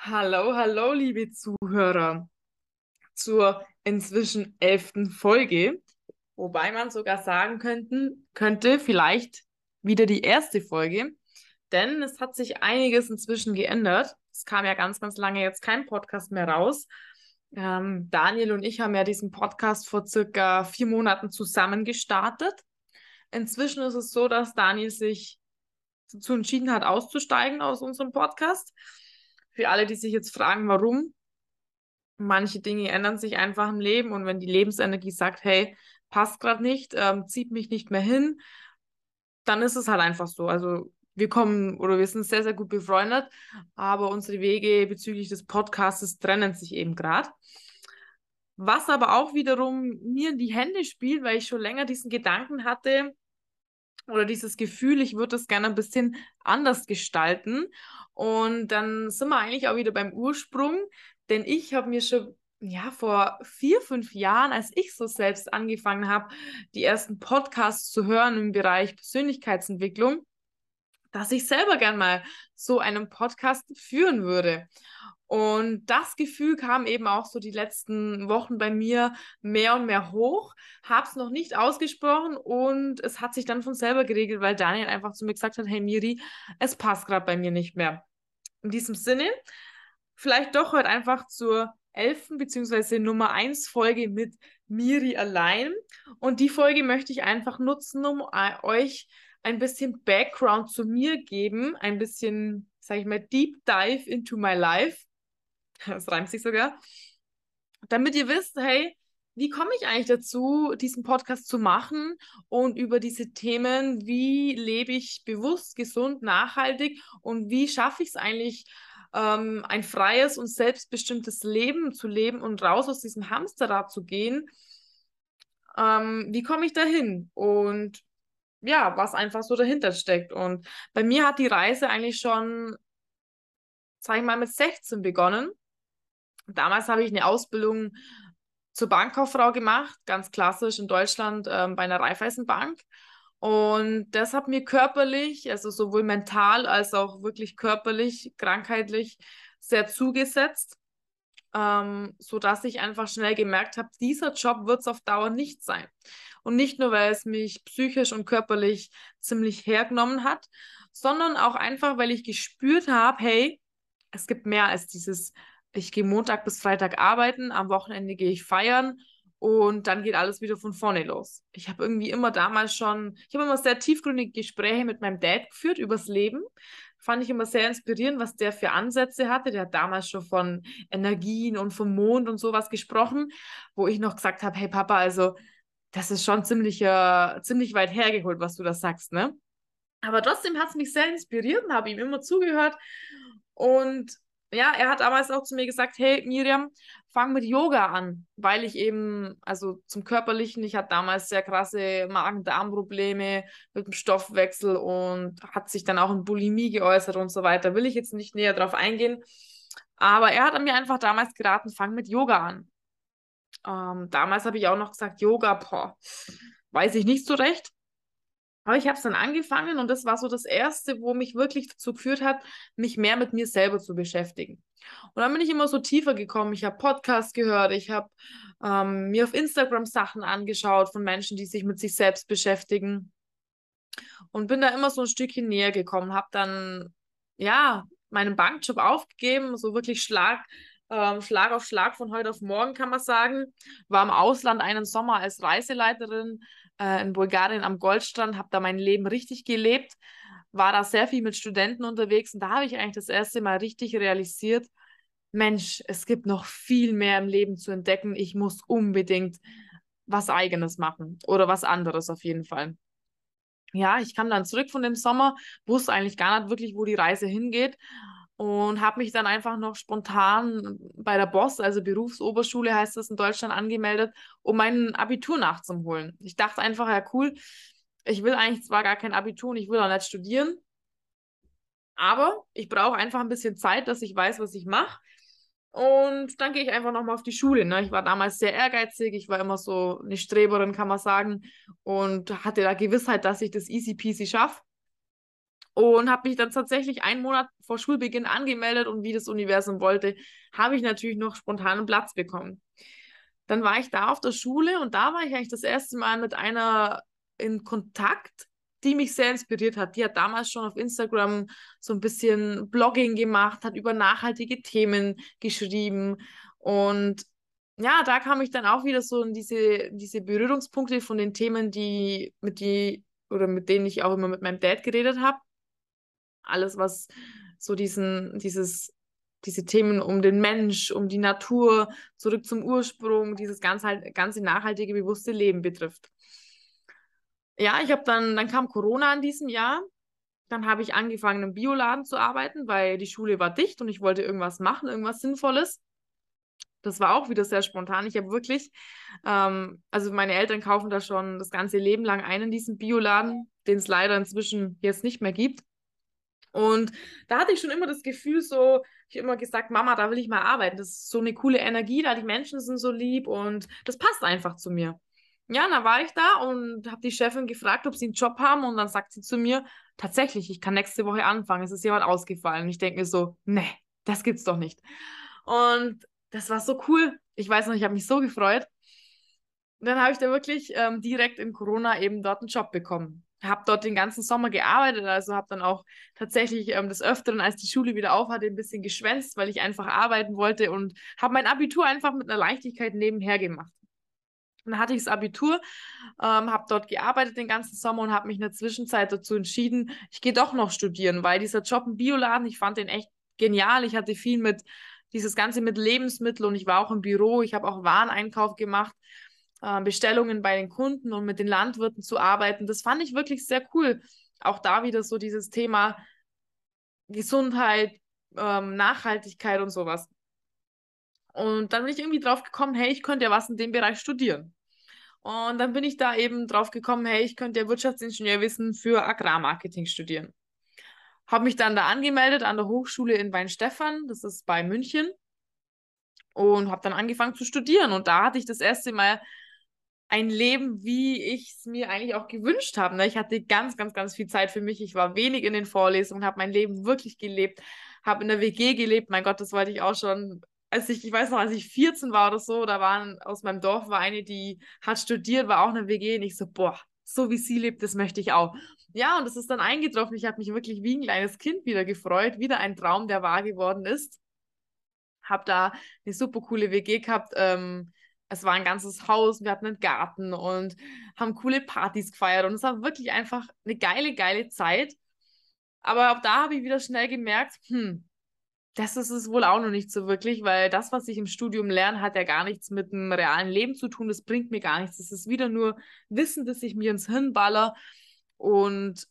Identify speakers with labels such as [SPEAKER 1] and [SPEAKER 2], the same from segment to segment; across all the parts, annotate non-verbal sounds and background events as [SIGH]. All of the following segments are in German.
[SPEAKER 1] Hallo, hallo, liebe Zuhörer, zur inzwischen elften Folge, wobei man sogar sagen könnten, könnte, vielleicht wieder die erste Folge, denn es hat sich einiges inzwischen geändert. Es kam ja ganz, ganz lange jetzt kein Podcast mehr raus. Ähm, Daniel und ich haben ja diesen Podcast vor circa vier Monaten zusammen gestartet. Inzwischen ist es so, dass Daniel sich dazu entschieden hat, auszusteigen aus unserem Podcast. Für alle, die sich jetzt fragen, warum, manche Dinge ändern sich einfach im Leben und wenn die Lebensenergie sagt, hey, passt gerade nicht, ähm, zieht mich nicht mehr hin, dann ist es halt einfach so. Also wir kommen oder wir sind sehr, sehr gut befreundet, aber unsere Wege bezüglich des Podcasts trennen sich eben gerade. Was aber auch wiederum mir in die Hände spielt, weil ich schon länger diesen Gedanken hatte oder dieses Gefühl, ich würde das gerne ein bisschen anders gestalten. Und dann sind wir eigentlich auch wieder beim Ursprung, denn ich habe mir schon ja, vor vier, fünf Jahren, als ich so selbst angefangen habe, die ersten Podcasts zu hören im Bereich Persönlichkeitsentwicklung, dass ich selber gern mal so einen Podcast führen würde. Und das Gefühl kam eben auch so die letzten Wochen bei mir mehr und mehr hoch. Hab's noch nicht ausgesprochen und es hat sich dann von selber geregelt, weil Daniel einfach zu mir gesagt hat, hey Miri, es passt gerade bei mir nicht mehr. In diesem Sinne, vielleicht doch heute einfach zur elften beziehungsweise Nummer eins Folge mit Miri allein. Und die Folge möchte ich einfach nutzen, um euch ein bisschen Background zu mir geben, ein bisschen, sag ich mal, Deep Dive into my life [LAUGHS] das reimt sich sogar, damit ihr wisst, hey, wie komme ich eigentlich dazu, diesen Podcast zu machen und über diese Themen, wie lebe ich bewusst, gesund, nachhaltig und wie schaffe ich es eigentlich, ähm, ein freies und selbstbestimmtes Leben zu leben und raus aus diesem Hamsterrad zu gehen. Ähm, wie komme ich dahin? Und ja, was einfach so dahinter steckt. Und bei mir hat die Reise eigentlich schon, sag ich mal, mit 16 begonnen. Damals habe ich eine Ausbildung zur Bankkauffrau gemacht, ganz klassisch in Deutschland ähm, bei einer Raiffeisenbank. Und das hat mir körperlich, also sowohl mental als auch wirklich körperlich, krankheitlich sehr zugesetzt, ähm, sodass ich einfach schnell gemerkt habe, dieser Job wird es auf Dauer nicht sein. Und nicht nur, weil es mich psychisch und körperlich ziemlich hergenommen hat, sondern auch einfach, weil ich gespürt habe, hey, es gibt mehr als dieses ich gehe Montag bis Freitag arbeiten, am Wochenende gehe ich feiern und dann geht alles wieder von vorne los. Ich habe irgendwie immer damals schon, ich habe immer sehr tiefgründige Gespräche mit meinem Dad geführt übers Leben. Fand ich immer sehr inspirierend, was der für Ansätze hatte. Der hat damals schon von Energien und vom Mond und sowas gesprochen, wo ich noch gesagt habe, hey Papa, also das ist schon ziemlich, äh, ziemlich weit hergeholt, was du da sagst, ne? Aber trotzdem hat es mich sehr inspiriert und habe ihm immer zugehört. Und ja, er hat damals auch zu mir gesagt, hey Miriam, fang mit Yoga an, weil ich eben, also zum Körperlichen, ich hatte damals sehr krasse Magen-Darm-Probleme mit dem Stoffwechsel und hat sich dann auch in Bulimie geäußert und so weiter. Will ich jetzt nicht näher drauf eingehen. Aber er hat mir einfach damals geraten, fang mit Yoga an. Ähm, damals habe ich auch noch gesagt, Yoga, boah, weiß ich nicht so recht. Aber ich habe es dann angefangen und das war so das Erste, wo mich wirklich dazu geführt hat, mich mehr mit mir selber zu beschäftigen. Und dann bin ich immer so tiefer gekommen. Ich habe Podcasts gehört, ich habe ähm, mir auf Instagram Sachen angeschaut von Menschen, die sich mit sich selbst beschäftigen. Und bin da immer so ein Stückchen näher gekommen, habe dann, ja, meinen Bankjob aufgegeben, so wirklich Schlag, ähm, Schlag auf Schlag von heute auf morgen, kann man sagen. War im Ausland einen Sommer als Reiseleiterin, äh, in Bulgarien am Goldstrand, habe da mein Leben richtig gelebt, war da sehr viel mit Studenten unterwegs und da habe ich eigentlich das erste Mal richtig realisiert, Mensch, es gibt noch viel mehr im Leben zu entdecken. Ich muss unbedingt was eigenes machen oder was anderes auf jeden Fall. Ja, ich kam dann zurück von dem Sommer, wusste eigentlich gar nicht wirklich, wo die Reise hingeht und habe mich dann einfach noch spontan bei der BOSS, also Berufsoberschule heißt das in Deutschland, angemeldet, um mein Abitur nachzuholen. Ich dachte einfach, ja cool, ich will eigentlich zwar gar kein Abitur und ich will auch nicht studieren, aber ich brauche einfach ein bisschen Zeit, dass ich weiß, was ich mache. Und dann gehe ich einfach nochmal auf die Schule. Ne? Ich war damals sehr ehrgeizig, ich war immer so eine Streberin, kann man sagen, und hatte da Gewissheit, dass ich das easy peasy schaffe. Und habe mich dann tatsächlich einen Monat vor Schulbeginn angemeldet und wie das Universum wollte, habe ich natürlich noch spontanen Platz bekommen. Dann war ich da auf der Schule und da war ich eigentlich das erste Mal mit einer in Kontakt, die mich sehr inspiriert hat. Die hat damals schon auf Instagram so ein bisschen Blogging gemacht, hat über nachhaltige Themen geschrieben und ja, da kam ich dann auch wieder so in diese, diese Berührungspunkte von den Themen, die mit die oder mit denen ich auch immer mit meinem Dad geredet habe. Alles, was so diesen, dieses, diese Themen um den Mensch, um die Natur, zurück zum Ursprung, dieses ganz halt, ganze nachhaltige, bewusste Leben betrifft. Ja, ich habe dann, dann kam Corona in diesem Jahr. Dann habe ich angefangen, im Bioladen zu arbeiten, weil die Schule war dicht und ich wollte irgendwas machen, irgendwas Sinnvolles das war auch wieder sehr spontan. Ich habe wirklich, ähm, also meine Eltern kaufen da schon das ganze Leben lang ein in diesem Bioladen, den es leider inzwischen jetzt nicht mehr gibt. Und da hatte ich schon immer das Gefühl, so, ich habe immer gesagt, Mama, da will ich mal arbeiten. Das ist so eine coole Energie da, die Menschen sind so lieb und das passt einfach zu mir. Ja, dann war ich da und habe die Chefin gefragt, ob sie einen Job haben und dann sagt sie zu mir, tatsächlich, ich kann nächste Woche anfangen, es ist jemand ausgefallen. Und ich denke mir so, nee, das gibt's doch nicht. Und das war so cool. Ich weiß noch, ich habe mich so gefreut. Und dann habe ich da wirklich ähm, direkt in Corona eben dort einen Job bekommen. Habe dort den ganzen Sommer gearbeitet, also habe dann auch tatsächlich ähm, des Öfteren, als die Schule wieder auf hatte, ein bisschen geschwänzt, weil ich einfach arbeiten wollte und habe mein Abitur einfach mit einer Leichtigkeit nebenher gemacht. Dann hatte ich das Abitur, ähm, habe dort gearbeitet den ganzen Sommer und habe mich in der Zwischenzeit dazu entschieden, ich gehe doch noch studieren, weil dieser Job im Bioladen, ich fand den echt genial. Ich hatte viel mit dieses Ganze mit Lebensmitteln und ich war auch im Büro, ich habe auch Wareneinkauf gemacht, äh, Bestellungen bei den Kunden und mit den Landwirten zu arbeiten. Das fand ich wirklich sehr cool. Auch da wieder so dieses Thema Gesundheit, ähm, Nachhaltigkeit und sowas. Und dann bin ich irgendwie drauf gekommen, hey, ich könnte ja was in dem Bereich studieren. Und dann bin ich da eben drauf gekommen, hey, ich könnte ja Wirtschaftsingenieurwissen für Agrarmarketing studieren. Habe mich dann da angemeldet an der Hochschule in Weinstefan, das ist bei München. Und habe dann angefangen zu studieren. Und da hatte ich das erste Mal ein Leben, wie ich es mir eigentlich auch gewünscht habe. Ne? Ich hatte ganz, ganz, ganz viel Zeit für mich. Ich war wenig in den Vorlesungen, habe mein Leben wirklich gelebt, habe in der WG gelebt. Mein Gott, das wollte ich auch schon. Als ich, ich weiß noch, als ich 14 war oder so, da waren aus meinem Dorf war eine, die hat studiert, war auch eine WG. Und ich so, boah, so wie sie lebt, das möchte ich auch. Ja, und es ist dann eingetroffen. Ich habe mich wirklich wie ein kleines Kind wieder gefreut. Wieder ein Traum, der wahr geworden ist. Habe da eine super coole WG gehabt. Ähm, es war ein ganzes Haus, wir hatten einen Garten und haben coole Partys gefeiert. Und es war wirklich einfach eine geile, geile Zeit. Aber auch da habe ich wieder schnell gemerkt, hm, das ist es wohl auch noch nicht so wirklich, weil das, was ich im Studium lerne, hat ja gar nichts mit dem realen Leben zu tun. Das bringt mir gar nichts. Das ist wieder nur Wissen, das ich mir ins Hirn baller. Und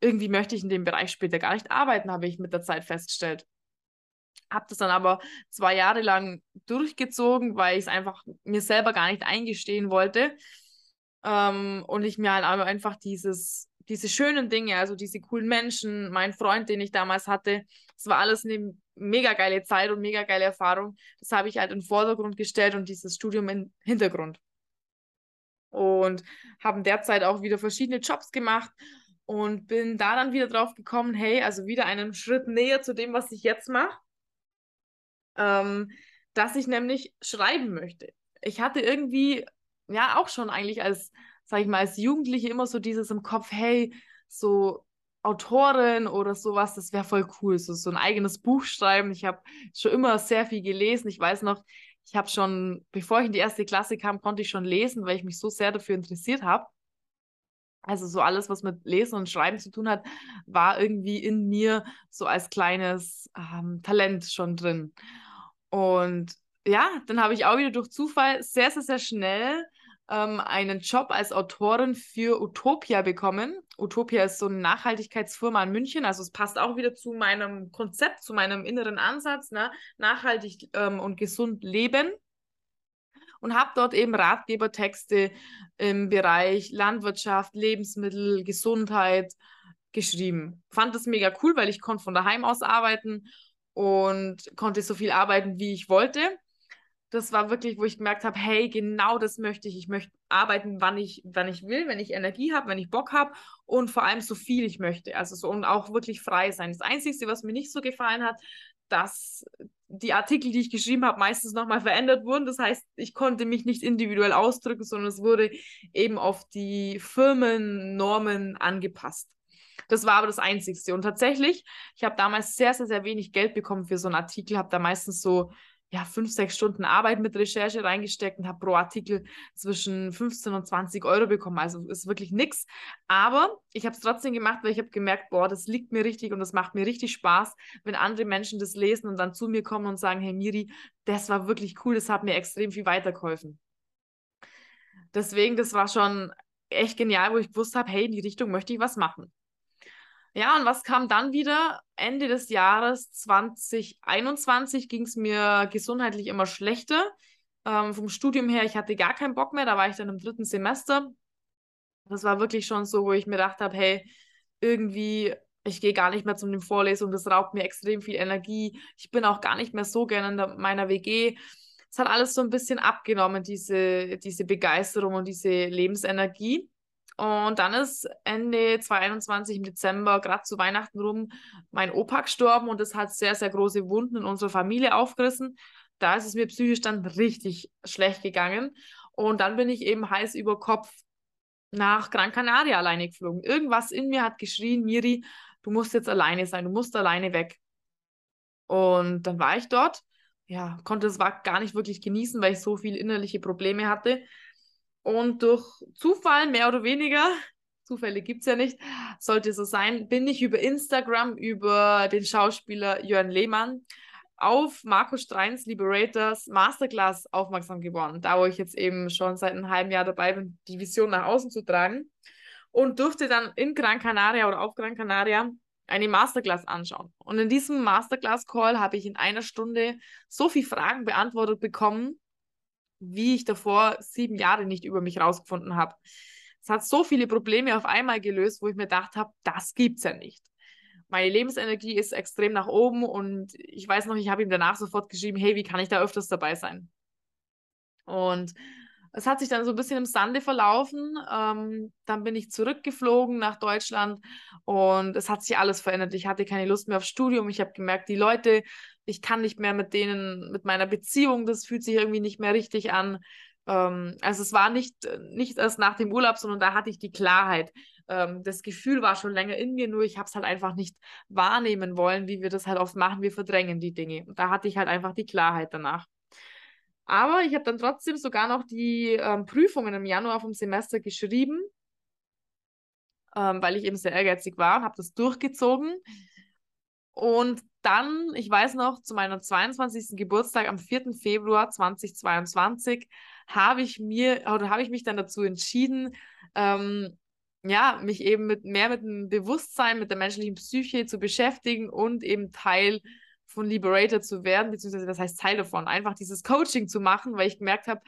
[SPEAKER 1] irgendwie möchte ich in dem Bereich später gar nicht arbeiten, habe ich mit der Zeit festgestellt. Habe das dann aber zwei Jahre lang durchgezogen, weil ich es einfach mir selber gar nicht eingestehen wollte. Ähm, und ich mir halt einfach dieses, diese schönen Dinge, also diese coolen Menschen, mein Freund, den ich damals hatte, das war alles eine mega geile Zeit und mega geile Erfahrung. Das habe ich halt in den Vordergrund gestellt und dieses Studium im Hintergrund und haben derzeit auch wieder verschiedene Jobs gemacht und bin da dann wieder drauf gekommen, hey, also wieder einen Schritt näher zu dem, was ich jetzt mache, ähm, dass ich nämlich schreiben möchte. Ich hatte irgendwie, ja, auch schon eigentlich als, sag ich mal, als Jugendliche immer so dieses im Kopf, hey, so Autorin oder sowas, das wäre voll cool, so, so ein eigenes Buch schreiben. Ich habe schon immer sehr viel gelesen. Ich weiß noch, ich habe schon, bevor ich in die erste Klasse kam, konnte ich schon lesen, weil ich mich so sehr dafür interessiert habe. Also so alles, was mit Lesen und Schreiben zu tun hat, war irgendwie in mir so als kleines ähm, Talent schon drin. Und ja, dann habe ich auch wieder durch Zufall sehr, sehr, sehr schnell ähm, einen Job als Autorin für Utopia bekommen. Utopia ist so eine Nachhaltigkeitsfirma in München, also es passt auch wieder zu meinem Konzept, zu meinem inneren Ansatz, ne? nachhaltig ähm, und gesund leben. Und habe dort eben Ratgebertexte im Bereich Landwirtschaft, Lebensmittel, Gesundheit geschrieben. Fand das mega cool, weil ich konnte von daheim aus arbeiten und konnte so viel arbeiten, wie ich wollte das war wirklich, wo ich gemerkt habe, hey, genau das möchte ich. Ich möchte arbeiten, wann ich, wann ich will, wenn ich Energie habe, wenn ich Bock habe und vor allem so viel ich möchte. Also so und auch wirklich frei sein. Das Einzige, was mir nicht so gefallen hat, dass die Artikel, die ich geschrieben habe, meistens nochmal verändert wurden. Das heißt, ich konnte mich nicht individuell ausdrücken, sondern es wurde eben auf die Firmennormen angepasst. Das war aber das Einzigste. Und tatsächlich, ich habe damals sehr, sehr, sehr wenig Geld bekommen für so einen Artikel, habe da meistens so ja, fünf, sechs Stunden Arbeit mit Recherche reingesteckt und habe pro Artikel zwischen 15 und 20 Euro bekommen. Also ist wirklich nichts. Aber ich habe es trotzdem gemacht, weil ich habe gemerkt, boah, das liegt mir richtig und das macht mir richtig Spaß, wenn andere Menschen das lesen und dann zu mir kommen und sagen, hey Miri, das war wirklich cool, das hat mir extrem viel weitergeholfen. Deswegen, das war schon echt genial, wo ich gewusst habe, hey, in die Richtung möchte ich was machen. Ja, und was kam dann wieder? Ende des Jahres 2021 ging es mir gesundheitlich immer schlechter. Ähm, vom Studium her, ich hatte gar keinen Bock mehr, da war ich dann im dritten Semester. Das war wirklich schon so, wo ich mir gedacht habe, hey, irgendwie, ich gehe gar nicht mehr zu den Vorlesungen, das raubt mir extrem viel Energie. Ich bin auch gar nicht mehr so gerne in der, meiner WG. Es hat alles so ein bisschen abgenommen, diese, diese Begeisterung und diese Lebensenergie. Und dann ist Ende 2021 im Dezember, gerade zu Weihnachten rum, mein Opa gestorben und das hat sehr, sehr große Wunden in unserer Familie aufgerissen. Da ist es mir psychisch dann richtig schlecht gegangen. Und dann bin ich eben heiß über Kopf nach Gran Canaria alleine geflogen. Irgendwas in mir hat geschrien, Miri, du musst jetzt alleine sein, du musst alleine weg. Und dann war ich dort, ja, konnte es gar nicht wirklich genießen, weil ich so viele innerliche Probleme hatte. Und durch Zufall, mehr oder weniger, [LAUGHS] Zufälle gibt es ja nicht, sollte so sein, bin ich über Instagram, über den Schauspieler Jörn Lehmann auf Marco Streins Liberators Masterclass aufmerksam geworden. Da, wo ich jetzt eben schon seit einem halben Jahr dabei bin, die Vision nach außen zu tragen. Und durfte dann in Gran Canaria oder auf Gran Canaria eine Masterclass anschauen. Und in diesem Masterclass-Call habe ich in einer Stunde so viele Fragen beantwortet bekommen, wie ich davor sieben Jahre nicht über mich rausgefunden habe. Es hat so viele Probleme auf einmal gelöst, wo ich mir gedacht habe, das gibt's ja nicht. Meine Lebensenergie ist extrem nach oben und ich weiß noch, ich habe ihm danach sofort geschrieben, hey, wie kann ich da öfters dabei sein? Und es hat sich dann so ein bisschen im Sande verlaufen. Ähm, dann bin ich zurückgeflogen nach Deutschland und es hat sich alles verändert. Ich hatte keine Lust mehr aufs Studium. Ich habe gemerkt, die Leute ich kann nicht mehr mit denen, mit meiner Beziehung, das fühlt sich irgendwie nicht mehr richtig an. Ähm, also es war nicht, nicht erst nach dem Urlaub, sondern da hatte ich die Klarheit. Ähm, das Gefühl war schon länger in mir, nur ich habe es halt einfach nicht wahrnehmen wollen, wie wir das halt oft machen. Wir verdrängen die Dinge. Und da hatte ich halt einfach die Klarheit danach. Aber ich habe dann trotzdem sogar noch die ähm, Prüfungen im Januar vom Semester geschrieben, ähm, weil ich eben sehr ehrgeizig war, habe das durchgezogen. Und dann, ich weiß noch, zu meinem 22. Geburtstag am 4. Februar 2022 habe ich mir oder habe ich mich dann dazu entschieden, ähm, ja, mich eben mit mehr mit dem Bewusstsein, mit der menschlichen Psyche zu beschäftigen und eben Teil von Liberator zu werden, beziehungsweise das heißt Teil davon, einfach dieses Coaching zu machen, weil ich gemerkt habe,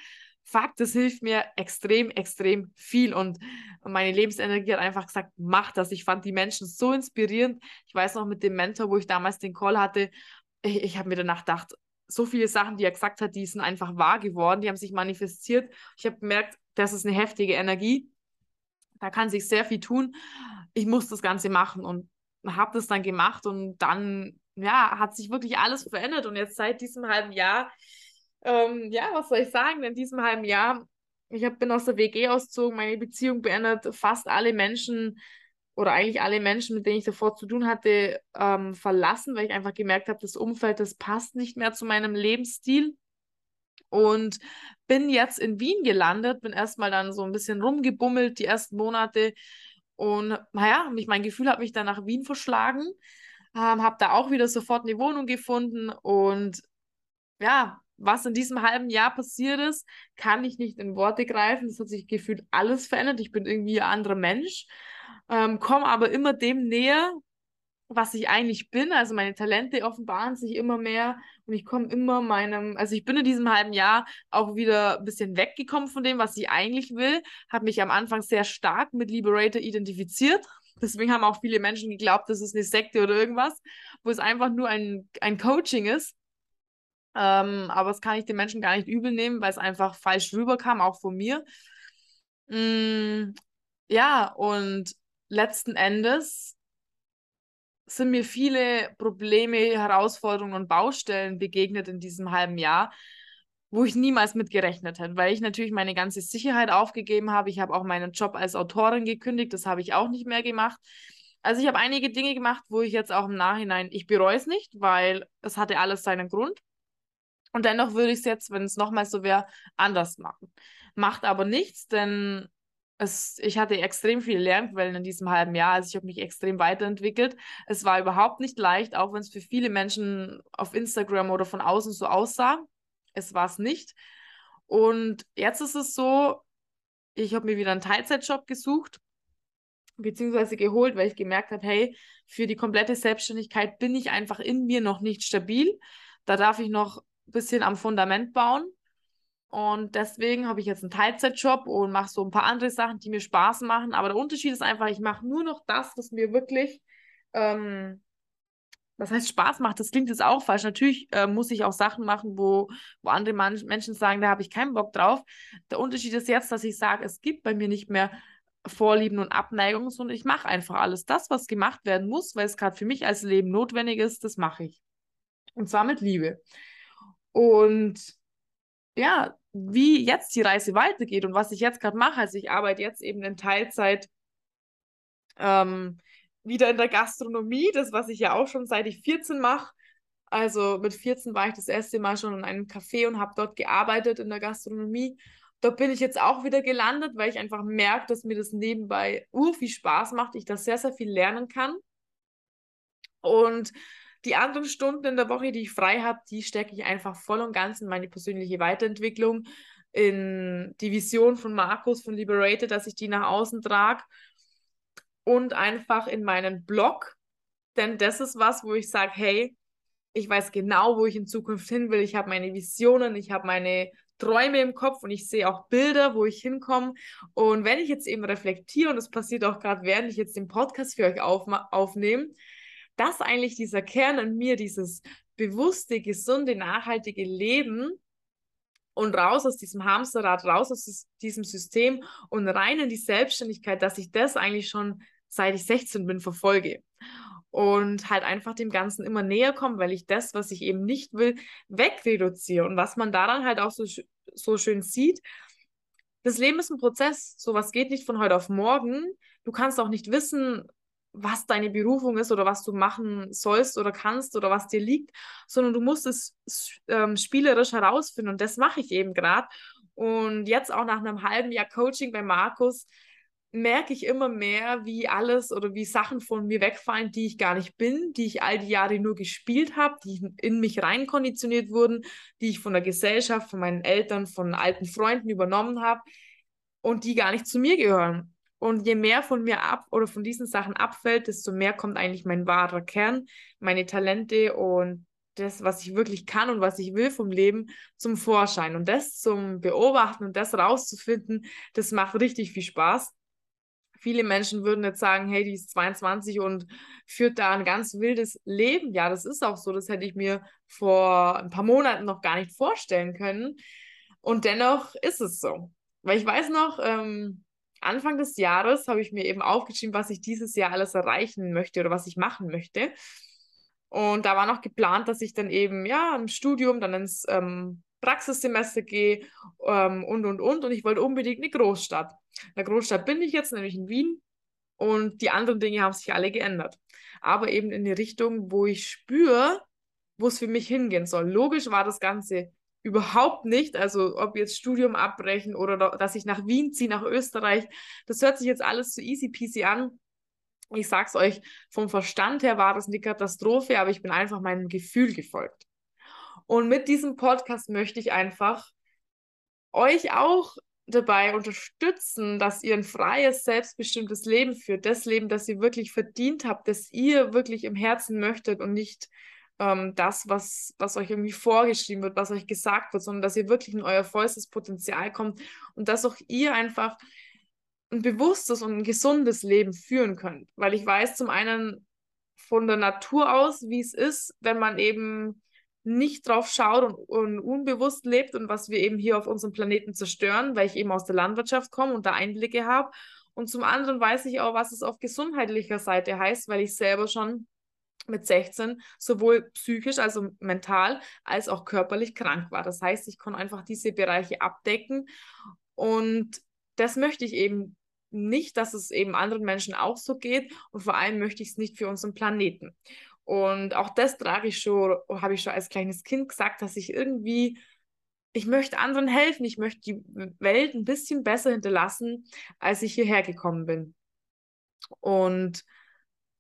[SPEAKER 1] fuck, das hilft mir extrem, extrem viel. Und meine Lebensenergie hat einfach gesagt, mach das. Ich fand die Menschen so inspirierend. Ich weiß noch mit dem Mentor, wo ich damals den Call hatte, ich, ich habe mir danach gedacht, so viele Sachen, die er gesagt hat, die sind einfach wahr geworden, die haben sich manifestiert. Ich habe gemerkt, das ist eine heftige Energie. Da kann sich sehr viel tun. Ich muss das Ganze machen und habe das dann gemacht und dann ja, hat sich wirklich alles verändert und jetzt seit diesem halben Jahr ähm, ja, was soll ich sagen? In diesem halben Jahr, ich hab, bin aus der WG ausgezogen, meine Beziehung beendet, fast alle Menschen oder eigentlich alle Menschen, mit denen ich davor zu tun hatte, ähm, verlassen, weil ich einfach gemerkt habe, das Umfeld, das passt nicht mehr zu meinem Lebensstil. Und bin jetzt in Wien gelandet, bin erstmal dann so ein bisschen rumgebummelt die ersten Monate. Und naja, mich, mein Gefühl hat mich dann nach Wien verschlagen. Ähm, habe da auch wieder sofort eine Wohnung gefunden und ja, was in diesem halben Jahr passiert ist, kann ich nicht in Worte greifen. Es hat sich gefühlt alles verändert. Ich bin irgendwie ein anderer Mensch, ähm, komme aber immer dem näher, was ich eigentlich bin. Also meine Talente offenbaren sich immer mehr und ich komme immer meinem, also ich bin in diesem halben Jahr auch wieder ein bisschen weggekommen von dem, was ich eigentlich will. Habe mich am Anfang sehr stark mit Liberator identifiziert. Deswegen haben auch viele Menschen geglaubt, das ist eine Sekte oder irgendwas, wo es einfach nur ein, ein Coaching ist. Ähm, aber das kann ich den Menschen gar nicht übel nehmen, weil es einfach falsch rüberkam, auch von mir. Mm, ja, und letzten Endes sind mir viele Probleme, Herausforderungen und Baustellen begegnet in diesem halben Jahr, wo ich niemals mit gerechnet hätte, weil ich natürlich meine ganze Sicherheit aufgegeben habe. Ich habe auch meinen Job als Autorin gekündigt, das habe ich auch nicht mehr gemacht. Also ich habe einige Dinge gemacht, wo ich jetzt auch im Nachhinein, ich bereue es nicht, weil es hatte alles seinen Grund. Und dennoch würde ich es jetzt, wenn es nochmal so wäre, anders machen. Macht aber nichts, denn es, ich hatte extrem viele Lernquellen in diesem halben Jahr. Also ich habe mich extrem weiterentwickelt. Es war überhaupt nicht leicht, auch wenn es für viele Menschen auf Instagram oder von außen so aussah. Es war es nicht. Und jetzt ist es so, ich habe mir wieder einen Teilzeitjob gesucht, beziehungsweise geholt, weil ich gemerkt habe, hey, für die komplette Selbstständigkeit bin ich einfach in mir noch nicht stabil. Da darf ich noch ein bisschen am Fundament bauen. Und deswegen habe ich jetzt einen Teilzeitjob und mache so ein paar andere Sachen, die mir Spaß machen. Aber der Unterschied ist einfach, ich mache nur noch das, was mir wirklich, ähm, was heißt Spaß macht. Das klingt jetzt auch falsch. Natürlich äh, muss ich auch Sachen machen, wo, wo andere Man Menschen sagen, da habe ich keinen Bock drauf. Der Unterschied ist jetzt, dass ich sage, es gibt bei mir nicht mehr Vorlieben und Abneigungen, sondern ich mache einfach alles. Das, was gemacht werden muss, weil es gerade für mich als Leben notwendig ist, das mache ich. Und zwar mit Liebe. Und ja, wie jetzt die Reise weitergeht und was ich jetzt gerade mache. Also ich arbeite jetzt eben in Teilzeit ähm, wieder in der Gastronomie, das, was ich ja auch schon seit ich 14 mache. Also mit 14 war ich das erste Mal schon in einem Café und habe dort gearbeitet in der Gastronomie. Dort bin ich jetzt auch wieder gelandet, weil ich einfach merke, dass mir das nebenbei ur viel Spaß macht, ich da sehr, sehr viel lernen kann. Und die anderen Stunden in der Woche, die ich frei habe, die stecke ich einfach voll und ganz in meine persönliche Weiterentwicklung, in die Vision von Markus von Liberated, dass ich die nach außen trage und einfach in meinen Blog, denn das ist was, wo ich sage, hey, ich weiß genau, wo ich in Zukunft hin will. Ich habe meine Visionen, ich habe meine Träume im Kopf und ich sehe auch Bilder, wo ich hinkomme. Und wenn ich jetzt eben reflektiere, und das passiert auch gerade, während ich jetzt den Podcast für euch auf, aufnehme, dass eigentlich dieser Kern in mir, dieses bewusste, gesunde, nachhaltige Leben und raus aus diesem Hamsterrad, raus aus diesem System und rein in die Selbstständigkeit, dass ich das eigentlich schon seit ich 16 bin verfolge und halt einfach dem Ganzen immer näher komme, weil ich das, was ich eben nicht will, wegreduziere. Und was man daran halt auch so, so schön sieht, das Leben ist ein Prozess. Sowas geht nicht von heute auf morgen. Du kannst auch nicht wissen, was deine Berufung ist oder was du machen sollst oder kannst oder was dir liegt, sondern du musst es ähm, spielerisch herausfinden und das mache ich eben gerade. Und jetzt auch nach einem halben Jahr Coaching bei Markus merke ich immer mehr, wie alles oder wie Sachen von mir wegfallen, die ich gar nicht bin, die ich all die Jahre nur gespielt habe, die in mich reinkonditioniert wurden, die ich von der Gesellschaft, von meinen Eltern, von alten Freunden übernommen habe und die gar nicht zu mir gehören. Und je mehr von mir ab oder von diesen Sachen abfällt, desto mehr kommt eigentlich mein wahrer Kern, meine Talente und das, was ich wirklich kann und was ich will vom Leben, zum Vorschein. Und das zum Beobachten und das rauszufinden, das macht richtig viel Spaß. Viele Menschen würden jetzt sagen, hey, die ist 22 und führt da ein ganz wildes Leben. Ja, das ist auch so. Das hätte ich mir vor ein paar Monaten noch gar nicht vorstellen können. Und dennoch ist es so. Weil ich weiß noch, ähm, Anfang des Jahres habe ich mir eben aufgeschrieben, was ich dieses Jahr alles erreichen möchte oder was ich machen möchte. Und da war noch geplant, dass ich dann eben ja im Studium, dann ins ähm, Praxissemester gehe ähm, und und und. Und ich wollte unbedingt eine Großstadt. In der Großstadt bin ich jetzt, nämlich in Wien. Und die anderen Dinge haben sich alle geändert. Aber eben in die Richtung, wo ich spüre, wo es für mich hingehen soll. Logisch war das Ganze überhaupt nicht. Also ob jetzt Studium abbrechen oder dass ich nach Wien ziehe, nach Österreich. Das hört sich jetzt alles so easy peasy an. Ich sag's euch, vom Verstand her war das eine Katastrophe, aber ich bin einfach meinem Gefühl gefolgt. Und mit diesem Podcast möchte ich einfach euch auch dabei unterstützen, dass ihr ein freies, selbstbestimmtes Leben führt. Das Leben, das ihr wirklich verdient habt, das ihr wirklich im Herzen möchtet und nicht ähm, das, was, was euch irgendwie vorgeschrieben wird, was euch gesagt wird, sondern dass ihr wirklich in euer vollstes Potenzial kommt und dass auch ihr einfach ein bewusstes und ein gesundes Leben führen könnt. Weil ich weiß zum einen von der Natur aus, wie es ist, wenn man eben nicht drauf schaut und, und, unbewusst lebt und was wir eben hier auf unserem Planeten zerstören, weil ich eben aus der Landwirtschaft komme und da Einblicke habe. Und zum anderen weiß ich auch, was es auf gesundheitlicher Seite heißt, weil ich selber schon mit 16 sowohl psychisch, also mental, als auch körperlich krank war. Das heißt, ich konnte einfach diese Bereiche abdecken und das möchte ich eben nicht, dass es eben anderen Menschen auch so geht und vor allem möchte ich es nicht für unseren Planeten. Und auch das trage ich schon, habe ich schon als kleines Kind gesagt, dass ich irgendwie, ich möchte anderen helfen, ich möchte die Welt ein bisschen besser hinterlassen, als ich hierher gekommen bin. Und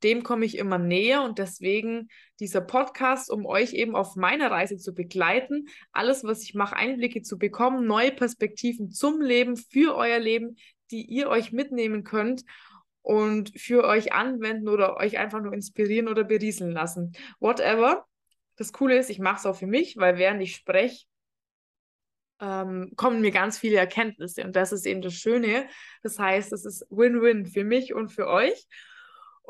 [SPEAKER 1] dem komme ich immer näher und deswegen dieser Podcast, um euch eben auf meiner Reise zu begleiten, alles, was ich mache, Einblicke zu bekommen, neue Perspektiven zum Leben, für euer Leben, die ihr euch mitnehmen könnt und für euch anwenden oder euch einfach nur inspirieren oder berieseln lassen. Whatever. Das Coole ist, ich mache es auch für mich, weil während ich spreche, ähm, kommen mir ganz viele Erkenntnisse und das ist eben das Schöne. Das heißt, es ist Win-Win für mich und für euch.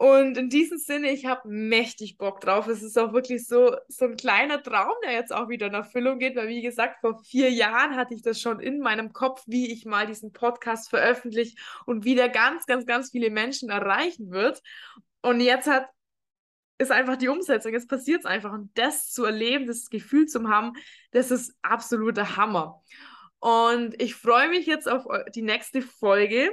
[SPEAKER 1] Und in diesem Sinne, ich habe mächtig Bock drauf. Es ist auch wirklich so, so ein kleiner Traum, der jetzt auch wieder in Erfüllung geht, weil wie gesagt, vor vier Jahren hatte ich das schon in meinem Kopf, wie ich mal diesen Podcast veröffentliche und wie der ganz, ganz, ganz viele Menschen erreichen wird. Und jetzt hat ist einfach die Umsetzung. Jetzt passiert es einfach. Und das zu erleben, das Gefühl zu haben, das ist absoluter Hammer. Und ich freue mich jetzt auf die nächste Folge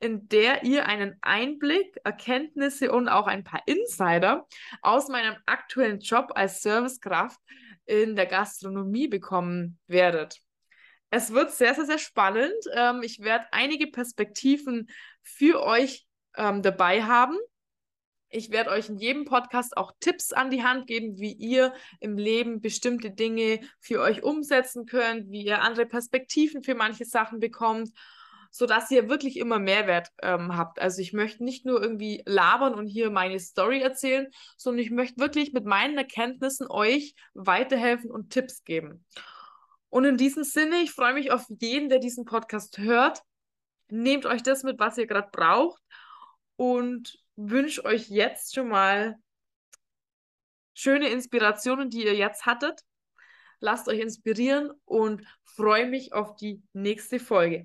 [SPEAKER 1] in der ihr einen Einblick, Erkenntnisse und auch ein paar Insider aus meinem aktuellen Job als Servicekraft in der Gastronomie bekommen werdet. Es wird sehr, sehr, sehr spannend. Ähm, ich werde einige Perspektiven für euch ähm, dabei haben. Ich werde euch in jedem Podcast auch Tipps an die Hand geben, wie ihr im Leben bestimmte Dinge für euch umsetzen könnt, wie ihr andere Perspektiven für manche Sachen bekommt sodass ihr wirklich immer Mehrwert ähm, habt. Also ich möchte nicht nur irgendwie labern und hier meine Story erzählen, sondern ich möchte wirklich mit meinen Erkenntnissen euch weiterhelfen und Tipps geben. Und in diesem Sinne, ich freue mich auf jeden, der diesen Podcast hört. Nehmt euch das mit, was ihr gerade braucht und wünsche euch jetzt schon mal schöne Inspirationen, die ihr jetzt hattet. Lasst euch inspirieren und freue mich auf die nächste Folge.